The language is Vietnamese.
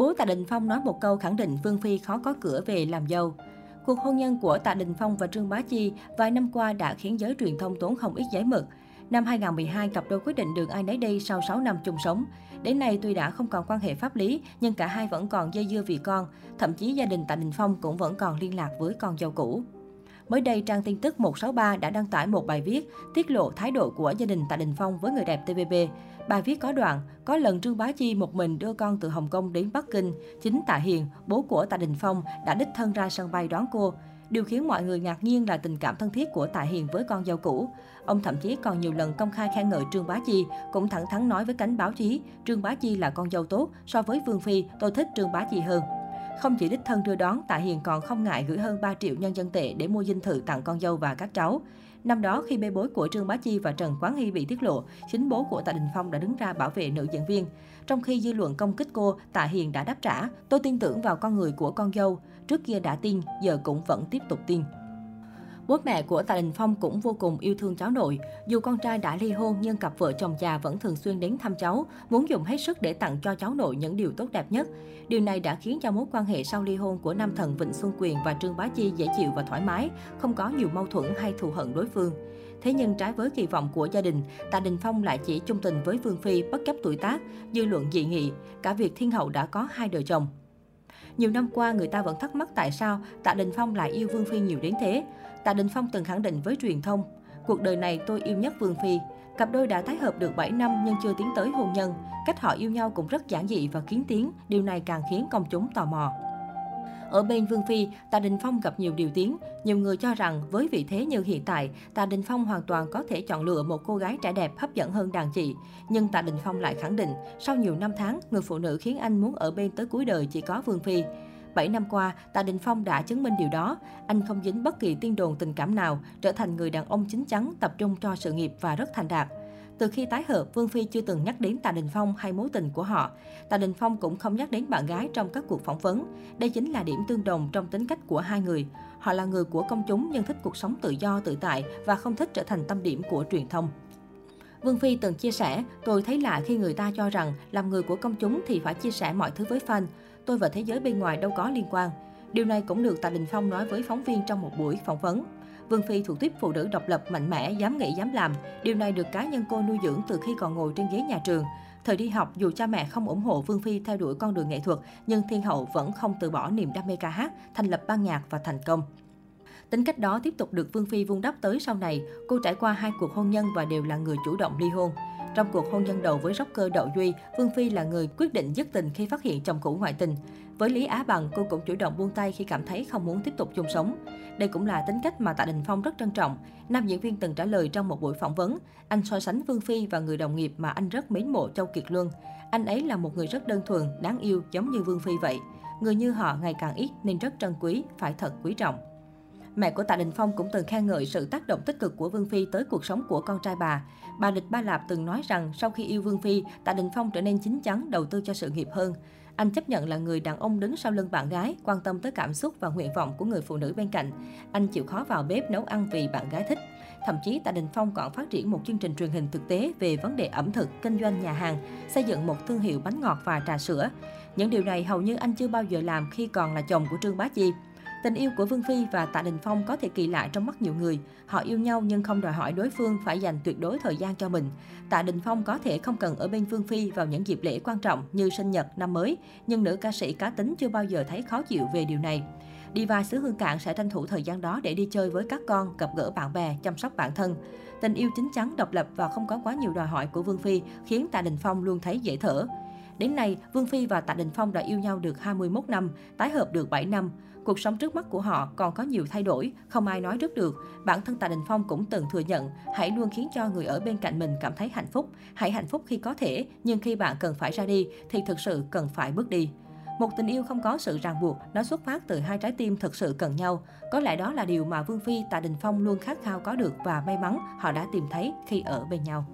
Bố Tạ Đình Phong nói một câu khẳng định Vương Phi khó có cửa về làm dâu. Cuộc hôn nhân của Tạ Đình Phong và Trương Bá Chi vài năm qua đã khiến giới truyền thông tốn không ít giấy mực. Năm 2012, cặp đôi quyết định đường ai nấy đi sau 6 năm chung sống. Đến nay tuy đã không còn quan hệ pháp lý, nhưng cả hai vẫn còn dây dưa vì con. Thậm chí gia đình Tạ Đình Phong cũng vẫn còn liên lạc với con dâu cũ. Mới đây, trang tin tức 163 đã đăng tải một bài viết tiết lộ thái độ của gia đình Tạ Đình Phong với người đẹp TVB. Bài viết có đoạn, có lần Trương Bá Chi một mình đưa con từ Hồng Kông đến Bắc Kinh. Chính Tạ Hiền, bố của Tạ Đình Phong, đã đích thân ra sân bay đón cô. Điều khiến mọi người ngạc nhiên là tình cảm thân thiết của Tạ Hiền với con dâu cũ. Ông thậm chí còn nhiều lần công khai khen ngợi Trương Bá Chi, cũng thẳng thắn nói với cánh báo chí, Trương Bá Chi là con dâu tốt, so với Vương Phi, tôi thích Trương Bá Chi hơn. Không chỉ đích thân đưa đón, Tạ Hiền còn không ngại gửi hơn 3 triệu nhân dân tệ để mua dinh thự tặng con dâu và các cháu. Năm đó, khi bê bối của Trương Bá Chi và Trần Quán Hy bị tiết lộ, chính bố của Tạ Đình Phong đã đứng ra bảo vệ nữ diễn viên. Trong khi dư luận công kích cô, Tạ Hiền đã đáp trả, tôi tin tưởng vào con người của con dâu. Trước kia đã tin, giờ cũng vẫn tiếp tục tin. Bố mẹ của Tạ Đình Phong cũng vô cùng yêu thương cháu nội. Dù con trai đã ly hôn nhưng cặp vợ chồng già vẫn thường xuyên đến thăm cháu, muốn dùng hết sức để tặng cho cháu nội những điều tốt đẹp nhất. Điều này đã khiến cho mối quan hệ sau ly hôn của nam thần Vịnh Xuân Quyền và Trương Bá Chi dễ chịu và thoải mái, không có nhiều mâu thuẫn hay thù hận đối phương. Thế nhưng trái với kỳ vọng của gia đình, Tạ Đình Phong lại chỉ chung tình với Vương Phi bất chấp tuổi tác, dư luận dị nghị. Cả việc Thiên Hậu đã có hai đời chồng. Nhiều năm qua, người ta vẫn thắc mắc tại sao Tạ Đình Phong lại yêu Vương Phi nhiều đến thế. Tạ Đình Phong từng khẳng định với truyền thông, cuộc đời này tôi yêu nhất Vương Phi. Cặp đôi đã tái hợp được 7 năm nhưng chưa tiến tới hôn nhân. Cách họ yêu nhau cũng rất giản dị và kiến tiếng. điều này càng khiến công chúng tò mò. Ở bên Vương Phi, Tạ Đình Phong gặp nhiều điều tiếng. Nhiều người cho rằng với vị thế như hiện tại, Tạ Đình Phong hoàn toàn có thể chọn lựa một cô gái trẻ đẹp hấp dẫn hơn đàn chị. Nhưng Tạ Đình Phong lại khẳng định, sau nhiều năm tháng, người phụ nữ khiến anh muốn ở bên tới cuối đời chỉ có Vương Phi. 7 năm qua, Tạ Đình Phong đã chứng minh điều đó. Anh không dính bất kỳ tiên đồn tình cảm nào, trở thành người đàn ông chính chắn, tập trung cho sự nghiệp và rất thành đạt. Từ khi tái hợp, Vương Phi chưa từng nhắc đến Tạ Đình Phong hay mối tình của họ. Tạ Đình Phong cũng không nhắc đến bạn gái trong các cuộc phỏng vấn. Đây chính là điểm tương đồng trong tính cách của hai người. Họ là người của công chúng nhưng thích cuộc sống tự do, tự tại và không thích trở thành tâm điểm của truyền thông. Vương Phi từng chia sẻ, tôi thấy lạ khi người ta cho rằng làm người của công chúng thì phải chia sẻ mọi thứ với fan. Tôi và thế giới bên ngoài đâu có liên quan. Điều này cũng được Tạ Đình Phong nói với phóng viên trong một buổi phỏng vấn. Vương Phi thuộc tiếp phụ nữ độc lập, mạnh mẽ, dám nghĩ, dám làm. Điều này được cá nhân cô nuôi dưỡng từ khi còn ngồi trên ghế nhà trường. Thời đi học, dù cha mẹ không ủng hộ Vương Phi theo đuổi con đường nghệ thuật, nhưng Thiên Hậu vẫn không từ bỏ niềm đam mê ca hát, thành lập ban nhạc và thành công. Tính cách đó tiếp tục được Vương Phi vun đắp tới sau này. Cô trải qua hai cuộc hôn nhân và đều là người chủ động ly hôn. Trong cuộc hôn nhân đầu với rocker Đậu Duy, Vương Phi là người quyết định dứt tình khi phát hiện chồng cũ ngoại tình. Với Lý Á Bằng, cô cũng chủ động buông tay khi cảm thấy không muốn tiếp tục chung sống. Đây cũng là tính cách mà Tạ Đình Phong rất trân trọng. Nam diễn viên từng trả lời trong một buổi phỏng vấn, anh so sánh Vương Phi và người đồng nghiệp mà anh rất mến mộ Châu Kiệt Luân. Anh ấy là một người rất đơn thuần, đáng yêu giống như Vương Phi vậy. Người như họ ngày càng ít nên rất trân quý, phải thật quý trọng. Mẹ của Tạ Đình Phong cũng từng khen ngợi sự tác động tích cực của Vương Phi tới cuộc sống của con trai bà. Bà Địch Ba Lạp từng nói rằng sau khi yêu Vương Phi, Tạ Đình Phong trở nên chín chắn đầu tư cho sự nghiệp hơn. Anh chấp nhận là người đàn ông đứng sau lưng bạn gái, quan tâm tới cảm xúc và nguyện vọng của người phụ nữ bên cạnh. Anh chịu khó vào bếp nấu ăn vì bạn gái thích. Thậm chí Tạ Đình Phong còn phát triển một chương trình truyền hình thực tế về vấn đề ẩm thực, kinh doanh nhà hàng, xây dựng một thương hiệu bánh ngọt và trà sữa. Những điều này hầu như anh chưa bao giờ làm khi còn là chồng của Trương Bá Chi. Tình yêu của Vương Phi và Tạ Đình Phong có thể kỳ lạ trong mắt nhiều người. Họ yêu nhau nhưng không đòi hỏi đối phương phải dành tuyệt đối thời gian cho mình. Tạ Đình Phong có thể không cần ở bên Vương Phi vào những dịp lễ quan trọng như sinh nhật, năm mới, nhưng nữ ca sĩ cá tính chưa bao giờ thấy khó chịu về điều này. Diva xứ Hương Cạn sẽ tranh thủ thời gian đó để đi chơi với các con, gặp gỡ bạn bè, chăm sóc bản thân. Tình yêu chính chắn, độc lập và không có quá nhiều đòi hỏi của Vương Phi khiến Tạ Đình Phong luôn thấy dễ thở. Đến nay, Vương Phi và Tạ Đình Phong đã yêu nhau được 21 năm, tái hợp được 7 năm. Cuộc sống trước mắt của họ còn có nhiều thay đổi, không ai nói trước được. Bản thân Tạ Đình Phong cũng từng thừa nhận, hãy luôn khiến cho người ở bên cạnh mình cảm thấy hạnh phúc. Hãy hạnh phúc khi có thể, nhưng khi bạn cần phải ra đi thì thực sự cần phải bước đi. Một tình yêu không có sự ràng buộc, nó xuất phát từ hai trái tim thực sự cần nhau. Có lẽ đó là điều mà Vương Phi, Tạ Đình Phong luôn khát khao có được và may mắn họ đã tìm thấy khi ở bên nhau.